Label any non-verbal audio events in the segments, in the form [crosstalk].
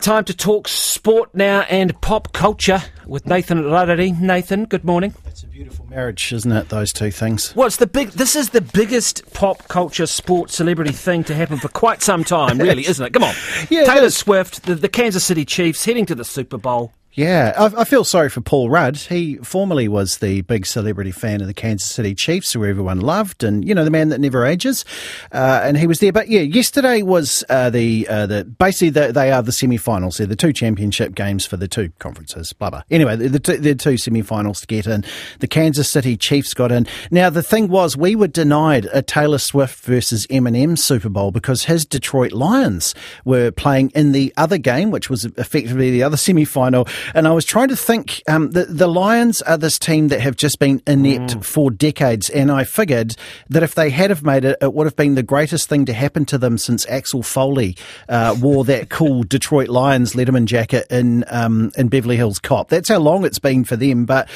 Time to talk sport now and pop culture with Nathan Rarere. Nathan, good morning. It's a beautiful marriage, isn't it? Those two things. Well, it's the big. This is the biggest pop culture, sport, celebrity thing to happen for quite some time, really, isn't it? Come on, [laughs] Yeah, Taylor. Swift, the, the Kansas City Chiefs heading to the Super Bowl. Yeah, I, I feel sorry for Paul Rudd. He formerly was the big celebrity fan of the Kansas City Chiefs, who everyone loved, and you know the man that never ages. Uh, and he was there. But yeah, yesterday was uh, the uh, the basically the, they are the semi-finals. They're the two championship games for the two conferences. Blah blah. Anyway, the, the, the two semi-finals to get in. The Kansas City Chiefs got in. Now the thing was, we were denied a Taylor Swift versus Eminem Super Bowl because his Detroit Lions were playing in the other game, which was effectively the other semi-final. And I was trying to think, um, the, the Lions are this team that have just been inept for decades. And I figured that if they had have made it, it would have been the greatest thing to happen to them since Axel Foley uh, wore that [laughs] cool Detroit Lions Letterman jacket in, um, in Beverly Hills Cop. That's how long it's been for them. But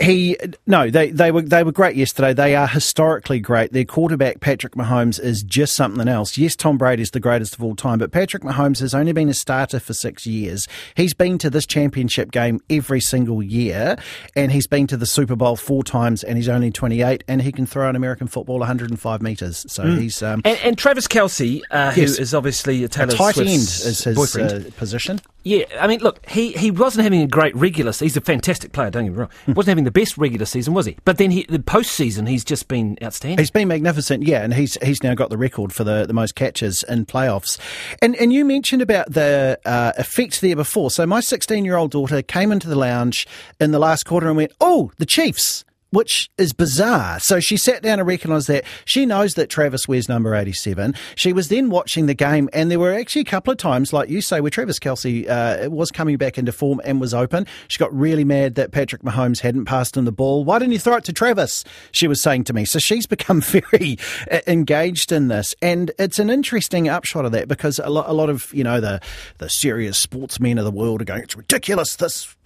he no, they they were they were great yesterday. They are historically great. Their quarterback Patrick Mahomes is just something else. Yes, Tom Brady is the greatest of all time, but Patrick Mahomes has only been a starter for six years. He's been to this championship game every single year, and he's been to the Super Bowl four times, and he's only twenty eight, and he can throw an American football one hundred and five meters. So he's um, And, and Travis Kelce, uh, Yes. who is obviously a Taylor tight end Swift's is his uh, position. Yeah, I mean, look, he, he wasn't having a great regular season. He's a fantastic player, don't get me wrong. He wasn't having the best regular season, was he? But then he, the postseason, he's just been outstanding. He's been magnificent, yeah, and he's he's now got the record for the, the most catches in playoffs. And and you mentioned about the uh, effect there before. So my 16 year old daughter came into the lounge in the last quarter and went, "Oh, the Chiefs." Which is bizarre. So she sat down and recognised that. She knows that Travis wears number 87. She was then watching the game, and there were actually a couple of times, like you say, where Travis Kelce uh, was coming back into form and was open. She got really mad that Patrick Mahomes hadn't passed him the ball. Why didn't you throw it to Travis? She was saying to me. So she's [laughs] become very uh, engaged in this, and it's an interesting upshot of that because a lot, a lot of you know the the serious sportsmen of the world are going, it's ridiculous. This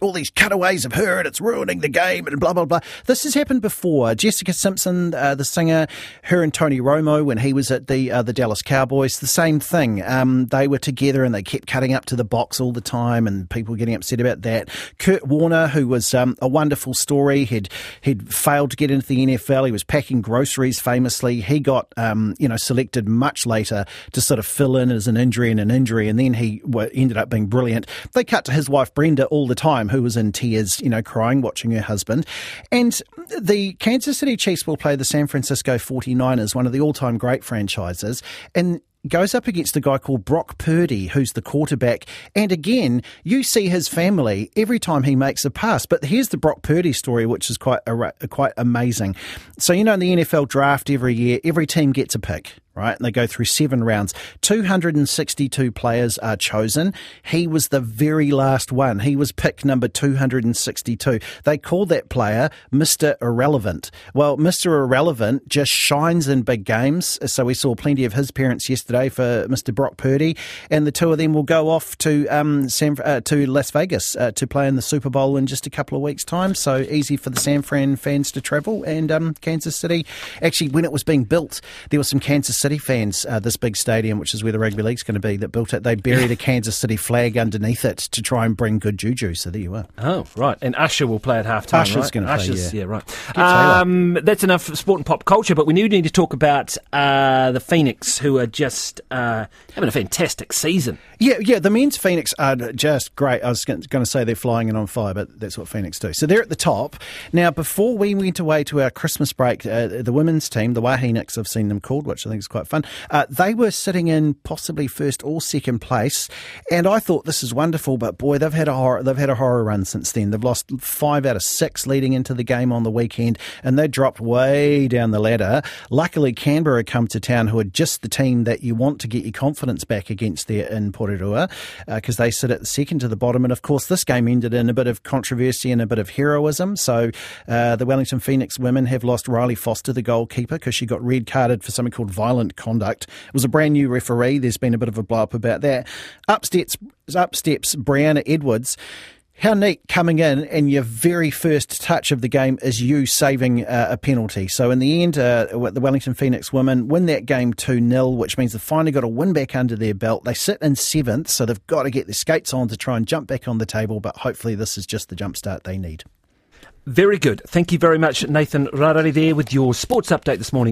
all these cutaways of her and it's ruining the game and blah blah blah. This has happened before. Jessica Simpson, uh, the singer, her and Tony Romo when he was at the uh, the Dallas Cowboys, the same thing. Um, they were together and they kept cutting up to the box all the time, and people getting upset about that. Kurt Warner, who was um, a wonderful story, had he'd failed to get into the NFL. He was packing groceries famously. He got um, you know selected much later to sort of fill in as an injury and an injury, and then he ended up being brilliant. They cut to his wife Brenda all the time, who was in tears, you know, crying watching her husband. And the Kansas City Chiefs will play the San Francisco 49ers, one of the all-time great franchises, and goes up against a guy called Brock Purdy, who's the quarterback. And again, you see his family every time he makes a pass. But here's the Brock Purdy story, which is quite quite amazing. So you know, in the NFL draft every year, every team gets a pick. Right, and they go through seven rounds. 262 players are chosen. He was the very last one. He was pick number 262. They call that player Mr. Irrelevant. Well, Mr. Irrelevant just shines in big games. So we saw plenty of his parents yesterday for Mr. Brock Purdy, and the two of them will go off to um, San, uh, to Las Vegas uh, to play in the Super Bowl in just a couple of weeks' time. So easy for the San Fran fans to travel. And um, Kansas City, actually, when it was being built, there were some Kansas City fans. Uh, this big stadium, which is where the rugby league's going to be, that built it. They buried a Kansas City flag underneath it to try and bring good juju. So there you are. Oh, right. And Usher will play at half time. Usher's right? gonna play, Usher's- yeah. right. Um, that's enough sport and pop culture, but we do need to talk about uh, the Phoenix, who are just uh, having a fantastic season. Yeah, yeah. The men's Phoenix are just great. I was going to say they're flying in on fire, but that's what Phoenix do. So they're at the top now. Before we went away to our Christmas break, uh, the women's team, the Waheniks, I've seen them called, which I think is quite fun. Uh, they were sitting in possibly first or second place, and I thought this is wonderful. But boy, they've had a horror. They've had a horror run since then. They've lost five out of six leading into the game on the weekend, and they dropped way down the ladder. Luckily, Canberra come to town, who are just the team that you want to get your confidence back against there in Porirua, because they sit at the second to the bottom. And of course, this game ended in a bit of controversy and a bit of heroism. So uh, the Wellington Phoenix women have lost Riley Foster, the goalkeeper, because she got red carded for something called violent conduct. It was a brand new referee. There's been a bit of a blow up about that. Up steps, up steps Brianna Edwards. How neat coming in and your very first touch of the game is you saving uh, a penalty. So in the end, uh, the Wellington Phoenix women win that game 2 0, which means they've finally got a win back under their belt. They sit in seventh, so they've got to get their skates on to try and jump back on the table, but hopefully this is just the jump start they need. Very good. Thank you very much, Nathan Rarere, there with your sports update this morning.